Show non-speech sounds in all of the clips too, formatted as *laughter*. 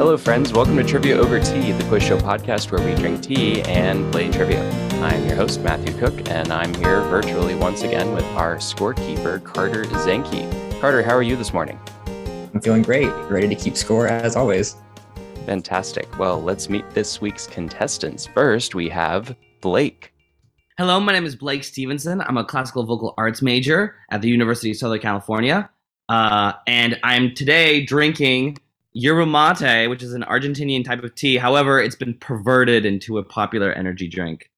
Hello, friends. Welcome to Trivia Over Tea, the quiz show podcast where we drink tea and play trivia. I'm your host, Matthew Cook, and I'm here virtually once again with our scorekeeper, Carter Zenke. Carter, how are you this morning? I'm feeling great, ready to keep score as always. Fantastic. Well, let's meet this week's contestants. First, we have Blake. Hello, my name is Blake Stevenson. I'm a classical vocal arts major at the University of Southern California. Uh, and I'm today drinking yerba mate, which is an Argentinian type of tea. However, it's been perverted into a popular energy drink.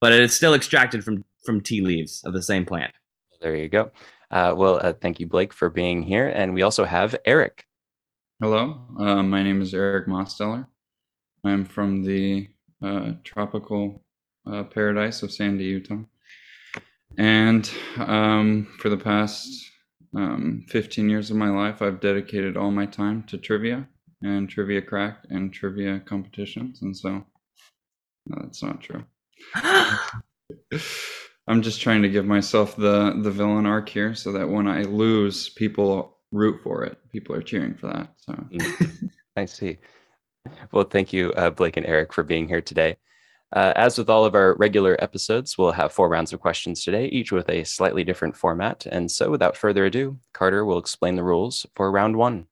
But it is still extracted from, from tea leaves of the same plant. There you go. Uh, well, uh, thank you, Blake, for being here. And we also have Eric. Hello, uh, my name is Eric Mosteller. I'm from the uh, tropical uh, paradise of Sandy, Utah. And um, for the past um, 15 years of my life, I've dedicated all my time to trivia and trivia crack and trivia competitions. And so, no, that's not true. *gasps* I'm just trying to give myself the the villain arc here, so that when I lose, people root for it. People are cheering for that. So mm. *laughs* I see. Well, thank you, uh, Blake and Eric, for being here today. Uh, as with all of our regular episodes, we'll have four rounds of questions today, each with a slightly different format. And so, without further ado, Carter will explain the rules for round one.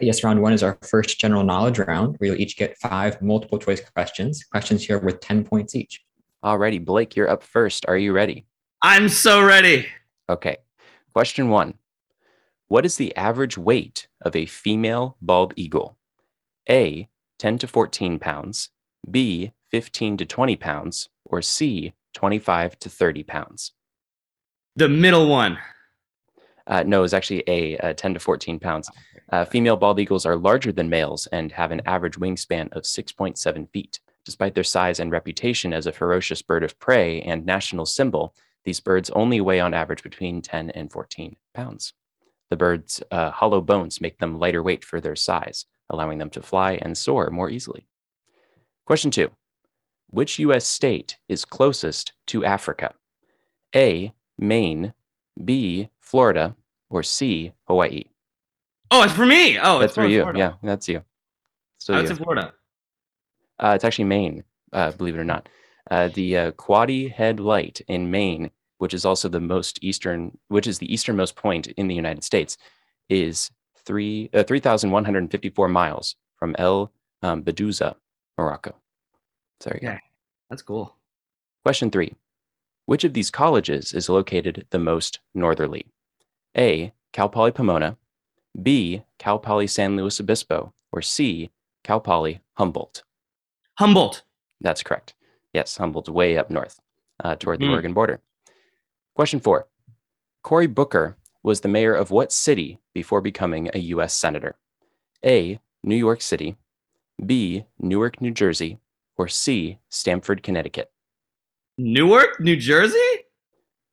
Yes, round one is our first general knowledge round. We'll each get five multiple choice questions. Questions here with 10 points each. Alrighty, Blake, you're up first. Are you ready? I'm so ready. Okay. Question one What is the average weight of a female bald eagle? A, 10 to 14 pounds. B, 15 to 20 pounds, or C, 25 to 30 pounds? The middle one. Uh, no, it's actually A, uh, 10 to 14 pounds. Uh, female bald eagles are larger than males and have an average wingspan of 6.7 feet. Despite their size and reputation as a ferocious bird of prey and national symbol, these birds only weigh on average between 10 and 14 pounds. The birds' uh, hollow bones make them lighter weight for their size, allowing them to fly and soar more easily. Question two which US state is closest to Africa? A. Maine, B. Florida, or C. Hawaii? Oh, it's for me. Oh, that's for you. Florida. Yeah, that's you. So oh, it's in Florida. Uh, it's actually Maine, uh, believe it or not. Uh, the uh, Quoddy Head Light in Maine, which is also the most eastern, which is the easternmost point in the United States, is three uh, three thousand one hundred fifty four miles from El um, Beddouza, Morocco. Sorry. Yeah, that's cool. Question three Which of these colleges is located the most northerly? A. Cal Poly Pomona, B. Cal Poly San Luis Obispo, or C. Cal Poly Humboldt? Humboldt. That's correct. Yes, Humboldt's way up north uh, toward the mm. Oregon border. Question four Cory Booker was the mayor of what city before becoming a U.S. Senator? A. New York City, B. Newark, New Jersey, or C, Stamford, Connecticut? Newark, New Jersey?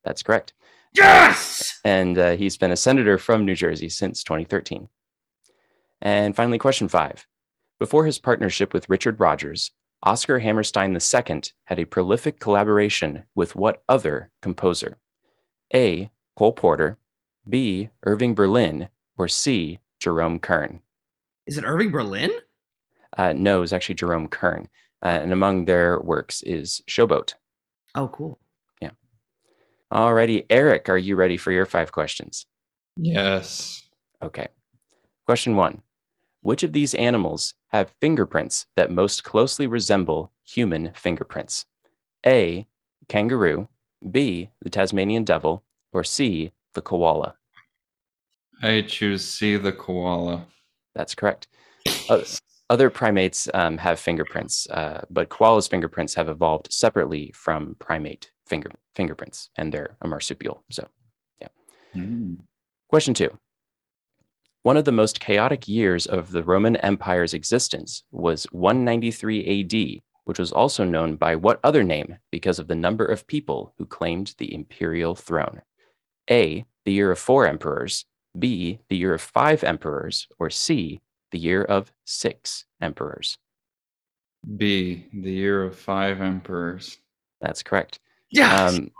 That's correct. Yes! And uh, he's been a senator from New Jersey since 2013. And finally, question five. Before his partnership with Richard Rodgers, Oscar Hammerstein II had a prolific collaboration with what other composer? A. Cole Porter, B. Irving Berlin, or C. Jerome Kern? Is it Irving Berlin? Uh, no, it's actually Jerome Kern. Uh, and among their works is Showboat. Oh, cool. Yeah. Alrighty, Eric, are you ready for your five questions? Yes. Okay. Question one Which of these animals have fingerprints that most closely resemble human fingerprints? A. Kangaroo, B. The Tasmanian devil, or C. The koala? I choose C. The koala. That's correct. Uh, other primates um, have fingerprints, uh, but koala's fingerprints have evolved separately from primate finger fingerprints, and they're a marsupial. So, yeah. Mm. Question two. One of the most chaotic years of the Roman Empire's existence was 193 AD, which was also known by what other name because of the number of people who claimed the imperial throne? A, the year of four emperors, B, the year of five emperors, or C, the year of six emperors. B, the year of five emperors. That's correct. Yeah. Um,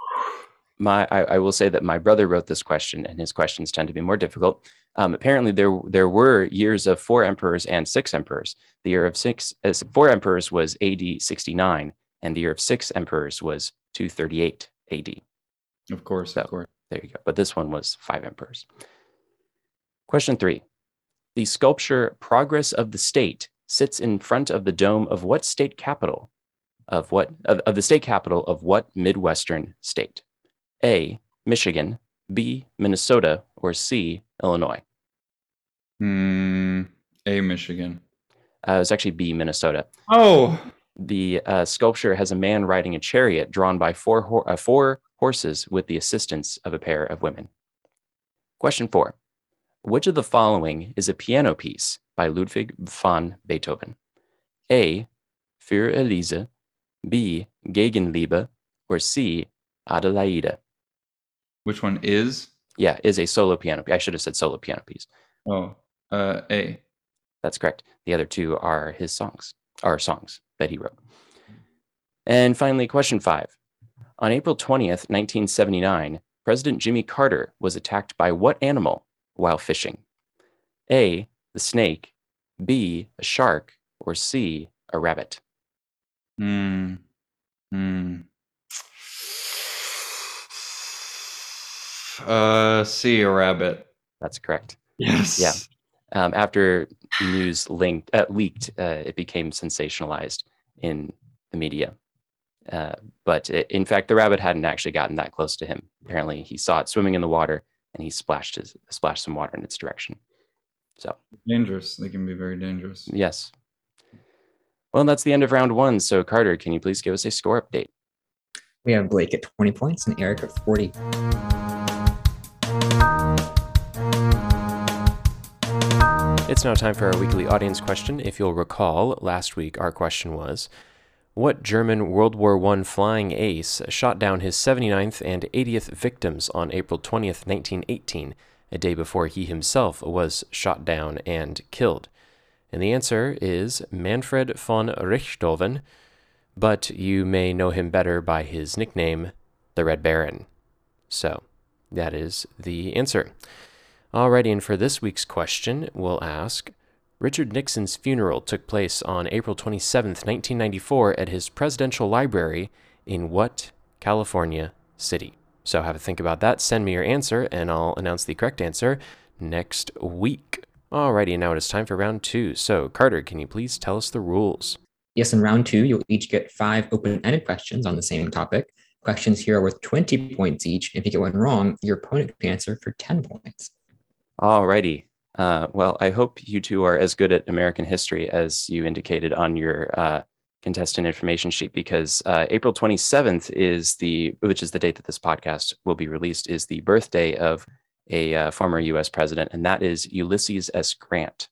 my I, I will say that my brother wrote this question, and his questions tend to be more difficult. Um, apparently, there there were years of four emperors and six emperors. The year of six uh, four emperors was A.D. 69, and the year of six emperors was 238 A.D. Of course, So- of course. There you go. But this one was five emperors. Question three: The sculpture "Progress of the State" sits in front of the dome of what state capital? Of what of, of the state capital of what Midwestern state? A. Michigan, B. Minnesota, or C. Illinois. Hmm. A Michigan. Uh, it's actually B. Minnesota. Oh. The uh, sculpture has a man riding a chariot drawn by four, ho- uh, four horses with the assistance of a pair of women. Question four Which of the following is a piano piece by Ludwig van Beethoven? A. Für Elise, B. Gegenliebe, or C. Adelaide? Which one is? Yeah, is a solo piano. I should have said solo piano piece. Oh. Uh. A. That's correct. The other two are his songs, are songs that he wrote. And finally, question five. On April 20th, 1979, President Jimmy Carter was attacked by what animal while fishing? A, the snake, B, a shark, or C, a rabbit? Hmm. Hmm. Uh. C. A rabbit. That's correct. Yes. Yeah. Um, after news linked, uh, leaked, uh, it became sensationalized in the media. Uh, but i in fact, the rabbit hadn't actually gotten that close to him. Apparently, he saw it swimming in the water, and he splashed his splashed some water in its direction. So Dangerous. They can be very dangerous. yes. Well, that's the end of round one. So Carter, can you please give us a score update? We have Blake at 20 points and Eric at 40. It's now time for our weekly audience question. If you'll recall, last week our question was What German World War I flying ace shot down his 79th and 80th victims on April 20th, 1918, a day before he himself was shot down and killed? And the answer is Manfred von Richthofen, but you may know him better by his nickname, the Red Baron. So, that is the answer. Alrighty, and for this week's question, we'll ask Richard Nixon's funeral took place on April 27th, 1994, at his presidential library in what California city? So have a think about that. Send me your answer, and I'll announce the correct answer next week. Alrighty, now it is time for round two. So, Carter, can you please tell us the rules? Yes, in round two, you'll each get five open-ended questions on the same topic. Questions here are worth 20 points each. If you get one wrong, your opponent can answer for 10 points. Alrighty. Uh, well, I hope you two are as good at American history as you indicated on your uh, contestant information sheet, because uh, April 27th is the, which is the date that this podcast will be released, is the birthday of a uh, former U.S. president, and that is Ulysses S. Grant.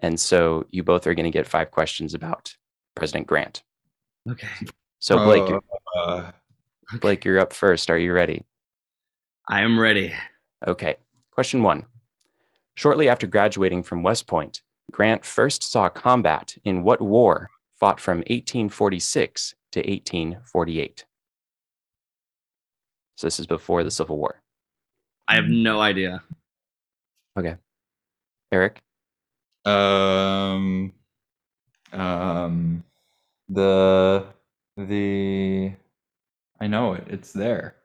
And so you both are going to get five questions about President Grant. Okay. So Blake, you're- Uh, Blake, you're up first. Are you ready? I am ready. Okay. Question one. Shortly after graduating from West Point, Grant first saw combat in what war fought from 1846 to 1848? So this is before the Civil War. I have no idea. Okay. Eric? um. Um. The the. I know it. It's there.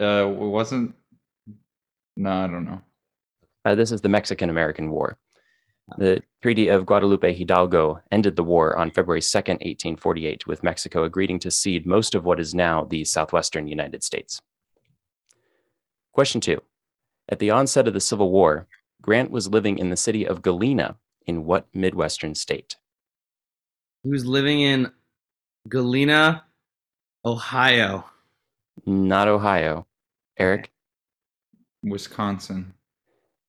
Uh. it Wasn't. No, I don't know. Uh, this is the Mexican American War. The Treaty of Guadalupe Hidalgo ended the war on February 2nd, 1848, with Mexico agreeing to cede most of what is now the southwestern United States. Question two. At the onset of the Civil War, Grant was living in the city of Galena in what Midwestern state? He was living in Galena, Ohio. Not Ohio. Eric? Wisconsin.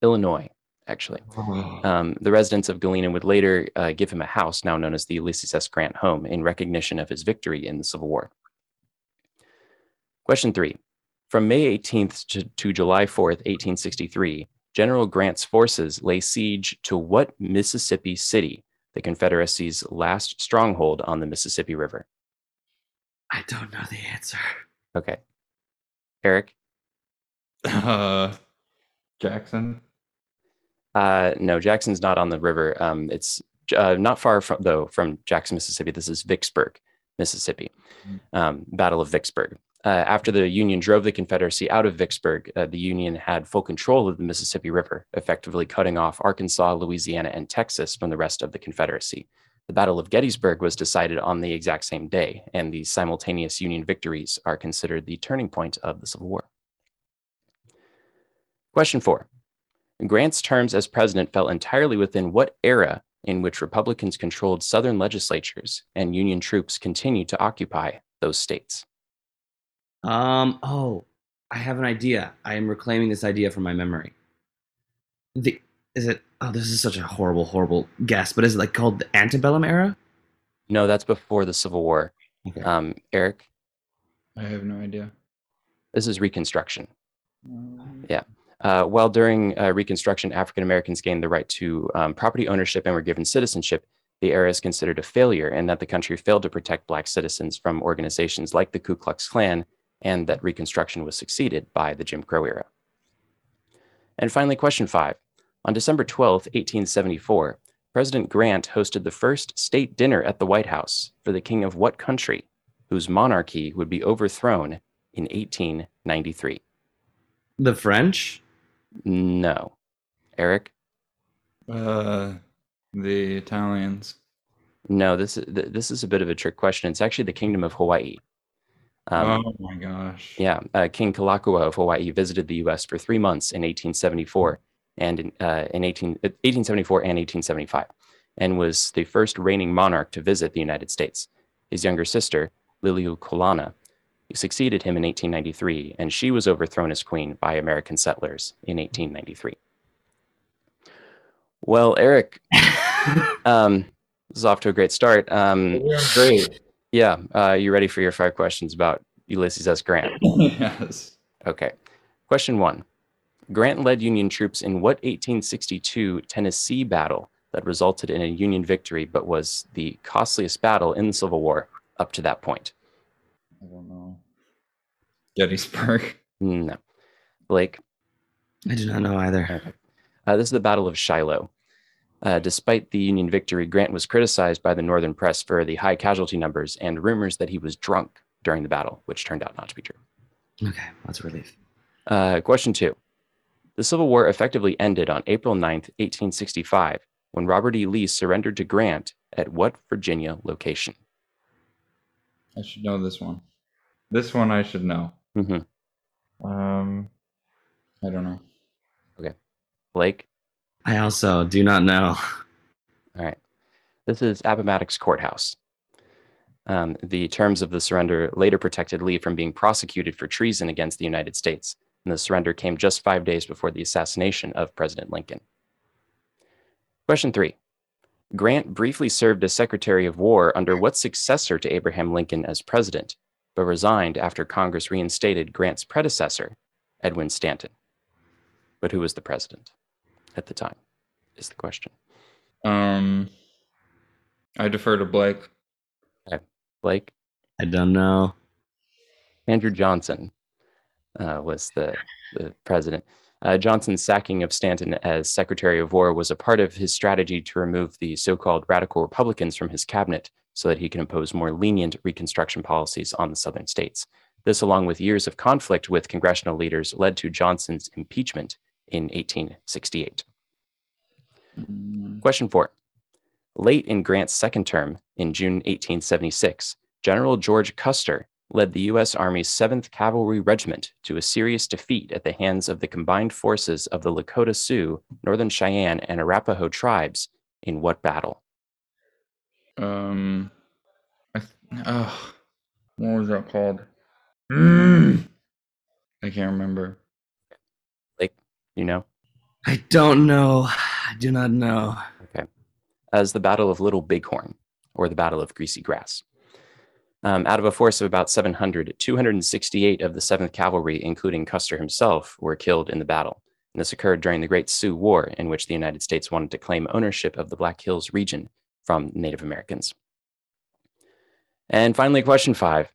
Illinois, actually. Um, the residents of Galena would later uh, give him a house now known as the Ulysses S. Grant home in recognition of his victory in the Civil War. Question three. From May 18th to, to July 4th, 1863, General Grant's forces lay siege to what Mississippi city, the Confederacy's last stronghold on the Mississippi River? I don't know the answer. Okay. Eric? Uh, Jackson. Uh, no, Jackson's not on the river. Um, it's uh, not far from though from Jackson, Mississippi. This is Vicksburg, Mississippi. Um, Battle of Vicksburg. Uh, after the Union drove the Confederacy out of Vicksburg, uh, the Union had full control of the Mississippi River, effectively cutting off Arkansas, Louisiana, and Texas from the rest of the Confederacy. The Battle of Gettysburg was decided on the exact same day, and these simultaneous Union victories are considered the turning point of the Civil War. Question four Grant's terms as president fell entirely within what era in which Republicans controlled Southern legislatures and Union troops continued to occupy those states? Um. Oh, I have an idea. I am reclaiming this idea from my memory. The is it? Oh, this is such a horrible, horrible guess. But is it like called the antebellum era? No, that's before the Civil War. Okay. Um, Eric, I have no idea. this is Reconstruction. Uh, while during uh, Reconstruction, African Americans gained the right to um, property ownership and were given citizenship, the era is considered a failure and that the country failed to protect Black citizens from organizations like the Ku Klux Klan, and that Reconstruction was succeeded by the Jim Crow era. And finally, question five. On December 12, 1874, President Grant hosted the first state dinner at the White House for the king of what country, whose monarchy would be overthrown in 1893? The French? No. Eric? Uh, the Italians. No, this is this is a bit of a trick question. It's actually the Kingdom of Hawaii. Um, oh my gosh. Yeah, uh, King Kalakaua of Hawaii visited the U.S. for three months in 1874 and in, uh, in 18, uh, 1874 and 1875, and was the first reigning monarch to visit the United States. His younger sister, Liliuokalani, succeeded him in 1893, and she was overthrown as queen by American settlers in 1893. Well, Eric, *laughs* um, this is off to a great start. Um, great. yeah, uh, you ready for your five questions about Ulysses S. Grant? *laughs* yes. Okay. Question one Grant led Union troops in what 1862 Tennessee battle that resulted in a Union victory, but was the costliest battle in the Civil War up to that point? I don't know. Gettysburg. No. Blake, I do not know either. uh, this is the Battle of Shiloh. Uh, despite the Union victory, Grant was criticized by the Northern press for the high casualty numbers and rumors that he was drunk during the battle, which turned out not to be true. Okay, that's a relief. Uh, question two. The Civil War effectively ended on April 9th, 1865, when Robert E. Lee surrendered to Grant at what Virginia location? I should know this one. This one I should know. Hmm Um, I don't know. Okay, Blake? I also do not know. All right. This is Appomattox Courthouse. Um, the terms of the surrender later protected Lee from being prosecuted for treason against the United States, and the surrender came just five days before the assassination of President Lincoln. Question three Grant briefly served as Secretary of War under what successor to Abraham Lincoln as president, but resigned after Congress reinstated Grant's predecessor, Edwin Stanton. But who was the president at the time? Is the question. Um, I defer to Blake. Blake? I don't know. Andrew Johnson uh, was the, the president. Uh, Johnson's sacking of Stanton as Secretary of War was a part of his strategy to remove the so called radical Republicans from his cabinet so that he can impose more lenient Reconstruction policies on the Southern states. This, along with years of conflict with congressional leaders, led to Johnson's impeachment in 1868. Mm, Question four. Late in Grant's second term, in June 1876, General George Custer led the U.S. Army's 7th Cavalry Regiment to a serious defeat at the hands of the combined forces of the Lakota Sioux, Northern Cheyenne, and Arapaho tribes in what battle? Um, I th- oh, what was that called? Mm, I can't remember. Like you know, I don't know. I do not know. Okay, as the Battle of Little Bighorn, or the Battle of Greasy Grass. Um, out of a force of about 700, 268 of the 7th Cavalry, including Custer himself, were killed in the battle. And this occurred during the Great Sioux War, in which the United States wanted to claim ownership of the Black Hills region from Native Americans. And finally, question five.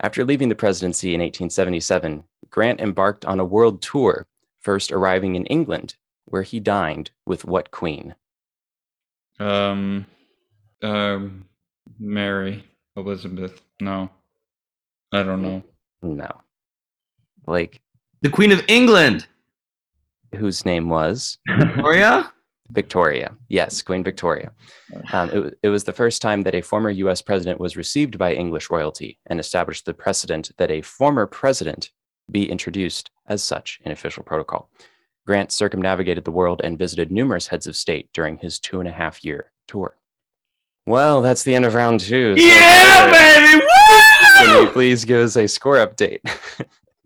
After leaving the presidency in 1877, Grant embarked on a world tour, first arriving in England, where he dined with what queen? Um, um, Mary Elizabeth. No, I don't know. No. like The Queen of England. whose name was Victoria? Victoria. Yes, Queen Victoria. Um, it, it was the first time that a former US president was received by English royalty and established the precedent that a former president be introduced as such in official protocol. Grant circumnavigated the world and visited numerous heads of state during his two and a half year tour. Well, that's the end of round two. so Yeah, Carter, baby! Can you please give us a score update?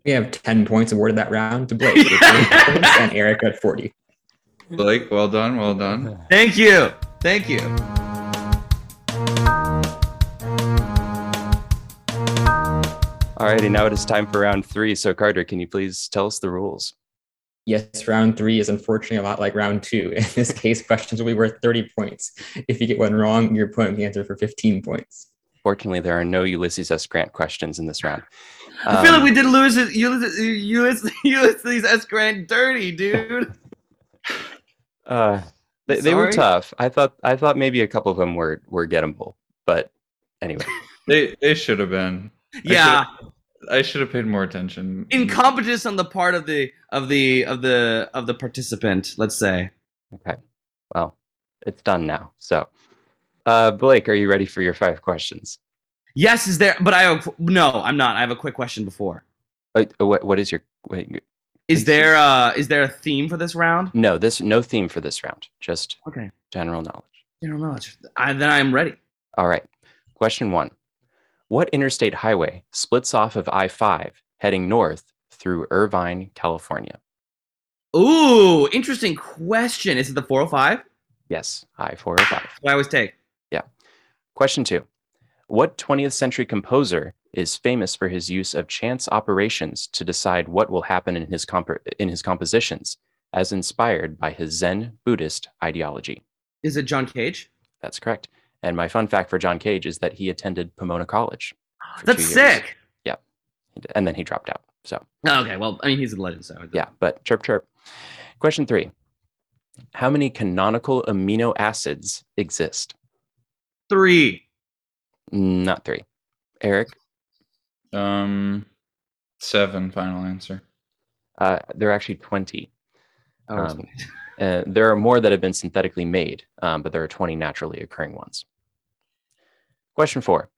We have 10 points awarded that round to Blake *laughs* with 20 points and Eric at 40. Blake, well done, well done. *laughs* Thank you. Thank you. Alrighty, now it is time for round three. So, Carter, can you please tell us the rules? Yes, round three is unfortunately a lot like round two. *laughs* In this case, questions will be worth 30 points. If you get one wrong, your opponent can answer for 15 points. Fortunately, there are no Ulysses S. Grant questions in this round. I feel like Um, we did Ulysses, Ulysses, Ulysses, *laughs* Ulysses S. Grant dirty, dude. Uh, they, they were tough. I thought I thought maybe a couple of them were were gettable, but anyway, *laughs* They they should have been. yeah, I should have paid more attention. incompetence on the part of the of the of the of the participant. Let's say. okay. Well, it's done now. So, uh, Blake, are you ready for your five questions? Yes, is there? But I have, no, I'm not. I have a quick question before. Uh, what what is your wait, Is there uh is there a theme for this round? no this no theme for this round? Just Okay, general knowledge. general knowledge. I, then I'm ready. All right. Question one: What interstate highway splits off of I five heading north through Irvine, California? Ooh, interesting question. Is it the 405? Yes, I 405. What I always take. Yeah. Question two What 20th century composer is famous for his use of chance operations to decide what will happen in his, comp- in his compositions, as inspired by his Zen Buddhist ideology? Is it John Cage? That's correct. And my fun fact for John Cage is that he attended Pomona College. *gasps* That's sick. Yeah. And then he dropped out. So, Oh, okay, well, I mean, he's a legend, so yeah, but chirp, chirp. Question three How many canonical amino acids exist? Three. Not three. Eric, Um, seven. Final answer. uh, there are actually 20. Oh, Um, *laughs* Uh, there are more that have been synthetically made, um, but there are 20 naturally occurring ones. Question four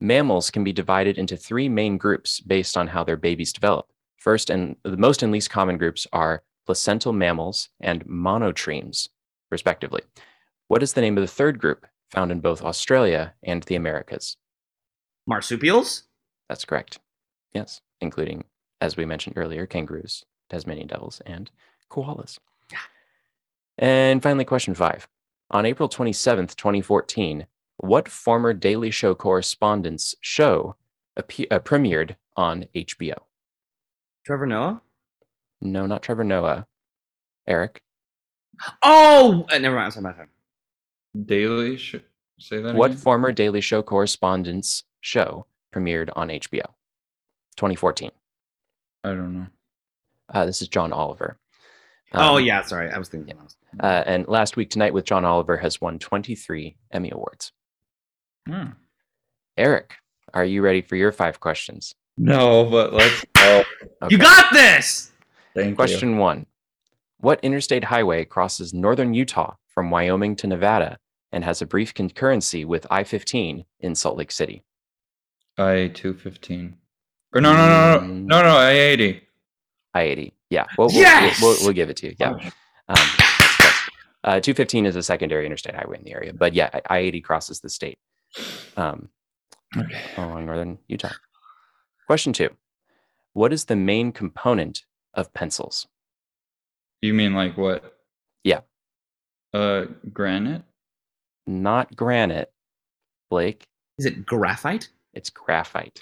Mammals can be divided into three main groups based on how their babies develop. First, and the most and least common groups are placental mammals and monotremes, respectively. What is the name of the third group found in both Australia and the Americas? marsupials? That's correct. Yes, including, as we mentioned earlier, kangaroos, Tasmanian devils, and koalas. And finally, question five. On April 27th, 2014, what former Daily Show correspondence show appe- uh, premiered on HBO? Trevor Noah? No, not Trevor Noah. Eric. Oh, uh, never mind. Sorry, my turn. Daily. Sh- say that. What again? former Daily Show correspondence show premiered on HBO? 2014. I don't know. Uh, this is John Oliver. oh, Um, yeah, sorry. I was thinking. Uh, and last week tonight with John Oliver has won 23 Emmy Awards. Hmm. Eric, are you ready for your five questions? No, but let's go. You got this! Thank you. Question one What interstate highway crosses northern Utah from Wyoming to Nevada and has a brief concurrency with I 15 in Salt Lake City? I two fifteen. Or no, no, no, no, Mm. no, no. I eighty. I 80. Yeah, we'll, we'll, Yes! we'll, we'll give it to you. Yeah. Um, that's- that's- uh, 215 is a secondary interstate highway in the area. But yeah, I 80 crosses the state um, Okay. along northern Utah. Question two What is the main component of pencils? You mean like what? Yeah. Uh, granite. Not granite, Blake. Is it graphite? It's graphite.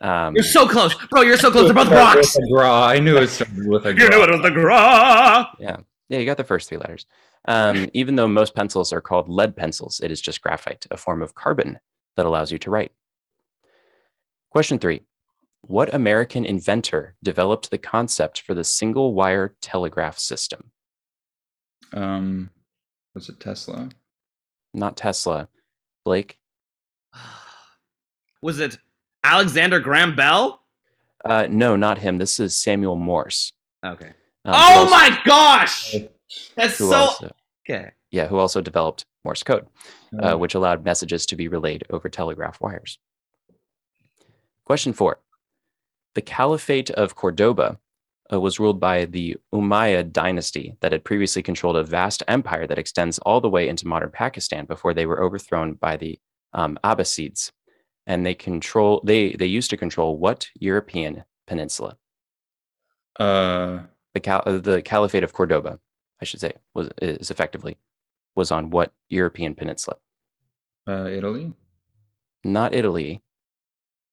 Um, You're so close. Bro, you're so close. They're both *laughs* rocks. Gra. I knew it started with a. You knew it was the gra. Yeah, yeah, you got the first three letters. Um, even though most pencils are called lead pencils, it is just graphite, a form of carbon that allows you to write. Question three What American inventor developed the concept for the single wire telegraph system? Um, was it Tesla? Not Tesla. Blake? *sighs* Was it Alexander Graham Bell? Uh, no, not him. This is Samuel Morse. Okay. um, oh also- my gosh! That's so also, okay. yeah, who also developed Morse code, uh, Uh, which allowed messages to be relayed over telegraph wires. Question four. The Caliphate of Cordoba uh, was ruled by the Umayyad dynasty that had previously controlled a vast empire that extends all the way into modern Pakistan before they were overthrown by the um, Abbasids. And they control they they used to control what European peninsula? uh, The cal- uh, the Caliphate of Cordoba, I should say, was is effectively was on what European peninsula? uh, Italy. Not Italy.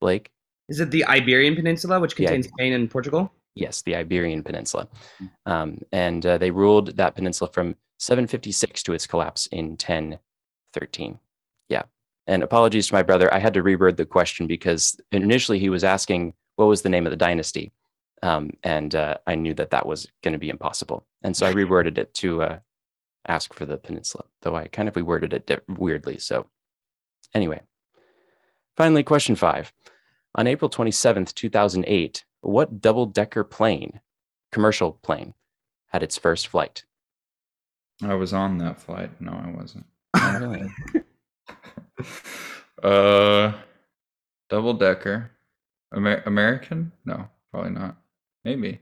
Blake? Is it the Iberian Peninsula, which Yeah. contains Spain and Portugal? Yes, the Iberian Peninsula. Um, and uh, they ruled that peninsula from 756 to its collapse in 1013. Yeah. And apologies to my brother. I had to reword the question because initially he was asking what was the name of the dynasty. Um, and uh, I knew that that was going to be impossible. And so I reworded it to uh, ask for the peninsula, though I kind of reworded it di- weirdly. So, anyway, finally, question five. On April 27th, 2008, what double decker plane, commercial plane, had its first flight? I was on that flight. No, I wasn't. really? *laughs* uh, double decker. Amer- American? No, probably not. Maybe.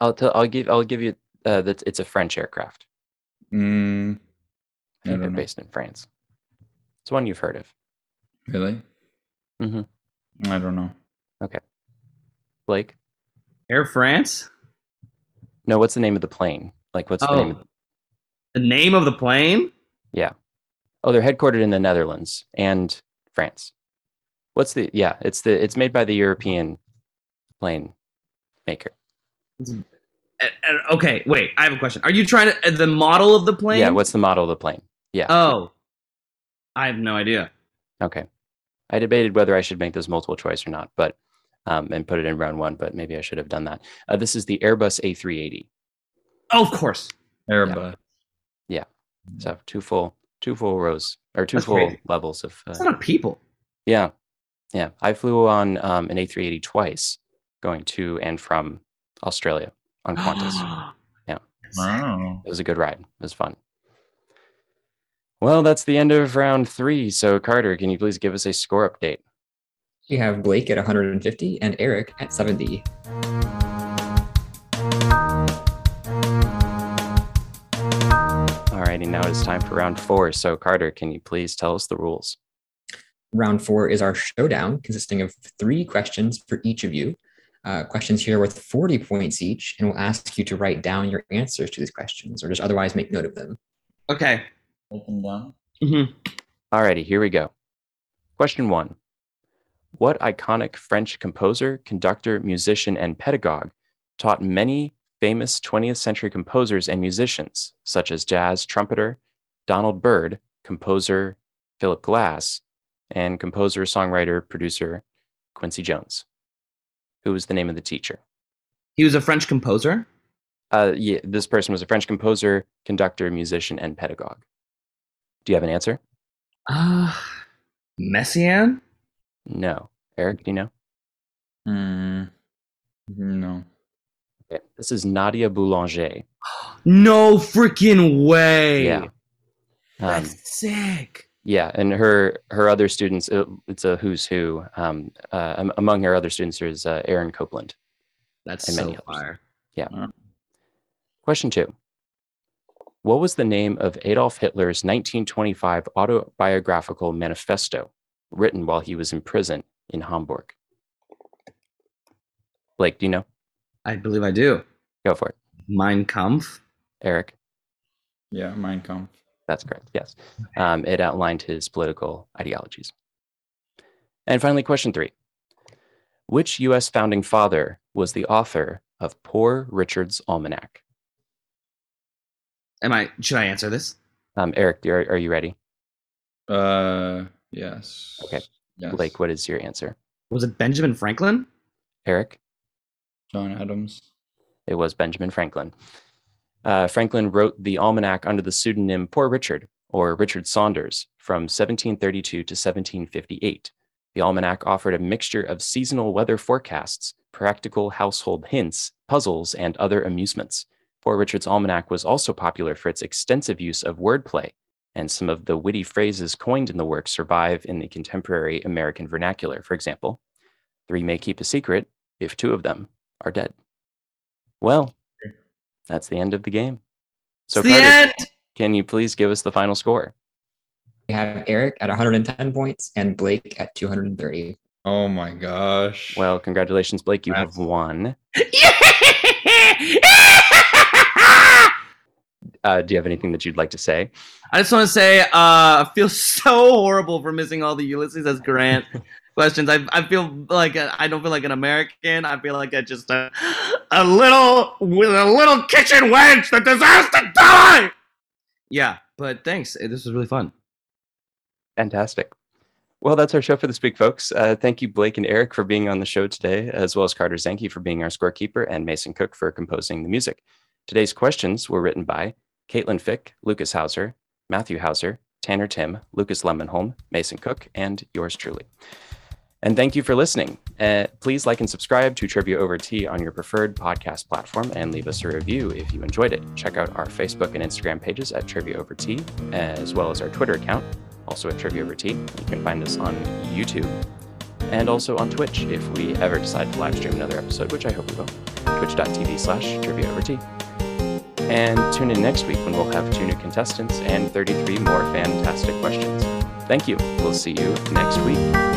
I'll tell. I'll give. I'll give you. Uh, that it's a French aircraft. Mm, I I think they're know. based in France. It's one you've heard of. Really? Mm-hmm. I don't know. Okay. Blake. Air France? No, what's the name of the plane? Like, what's the name? Of, Oh, the name of the plane? yeah. Oh, they're headquartered in the Netherlands and France. What's the? Yeah, it's the. It's made by the European plane maker. Okay, wait. I have a question. Are you trying to uh, the model of the plane? Yeah. What's the model of the plane? Yeah. Oh, I have no idea. Okay. I debated whether I should make this multiple choice or not, but um, and put it in round one, but maybe I should have done that. Uh, this is the Airbus A380. Oh, of course. Airbus. Yeah. So two full, two full rows or two That's full crazy. levels of. That's Uh, not a people. yeah, yeah. I flew on um, an A380 twice, going to and from Australia on *gasps* Qantas. Yeah. Wow. it was a good ride. It was fun. Well, that's the end of round three. So Carter, can you please give us a score update? We have Blake at 150 and Eric at 70. Alrighty, now it's time for round four. So Carter, can you please tell us the rules? Round four is our showdown, consisting of three questions for each of you. Uh, questions here worth 40 points each, and we'll ask you to write down your answers to these questions or just otherwise make note of them. Okay. Open down. hmm Alrighty, here we go. Question one What iconic French composer, conductor, musician, and pedagogue taught many famous 20th century composers and musicians, such as jazz trumpeter Donald Byrd, composer Philip Glass, and composer, songwriter, producer Quincy Jones? Who was the name of the teacher? He was a French composer. Uh, yeah, this person was a French composer, conductor, musician, and pedagogue. Do you have an answer? Ah, Messiaen. No. Eric, do you know? Mm, no. Okay. This is Nadia Boulanger. No freaking way. Yeah. Um, That's sick. yeah, and her her other students, uh, it's a who's who. Um, uh, among her other students, is uh, Aaron Copland. That's so many others. fire. Question two: What was the name of Adolf Hitler's 1925 autobiographical manifesto, written while he was in prison in Hamburg? Blake, do you know? I believe I do. Go for it. Mein Kampf. Eric, Yeah, Mein Kampf. that's correct. Yes, um, it outlined his political ideologies. And finally, question three: Which U.S. founding father was the author of Poor Richard's Almanac? Am I? Should I answer this? Um, Eric, are, are you ready? Uh, yes. Okay. Yes. Blake, what is your answer? Was it Benjamin Franklin? Eric? John Adams. It was Benjamin Franklin. Uh, Franklin wrote the almanac under the pseudonym Poor Richard or Richard Saunders from 1732 to 1758. The almanac offered a mixture of seasonal weather forecasts, practical household hints, puzzles, and other amusements. Poor Richard's almanac was also popular for its extensive use of wordplay, and some of the witty phrases coined in the work survive in the contemporary American vernacular. For example, three may keep a secret if two of them are dead. Well, that's the end of the game. So, It's the Carter, end. can you please give us the final score? We have Eric at 110 points and Blake at 230. Oh my gosh. Well, congratulations, Blake. You have won. *laughs* Uh, do you have anything that you'd like to say? I just want to say, uh, I feel *laughs* so horrible for missing all the Ulysses S. Grant *laughs* questions. I, I feel like I don't feel like an American. I feel like a, just a, a little with a little kitchen wench that deserves to die. Yeah, but thanks. This was really fun. Fantastic. Well, that's our show for this week, folks. Uh, thank you, Blake and Eric, for being on the show today, as well as Carter Zenke for being our scorekeeper and Mason Cook for composing the music. Today's questions were written by Caitlin Fick, Lucas Hauser, Matthew Hauser, Tanner Tim, Lucas Lemonholm, Mason Cook, and yours truly. And thank you for listening. Uh, please like and subscribe to Trivia Over Tea on your preferred podcast platform and leave us a review if you enjoyed it. Check out our Facebook and Instagram pages at Trivia Over Tea, as well as our Twitter account, also at Trivia Over Tea. You can find us on YouTube and also on Twitch if we ever decide to live stream another episode, which I hope we will. Twitch.tv slash Trivia Over Tea. And tune in next week when we'll have two new contestants and 33 more fantastic questions. Thank you. We'll see you next week.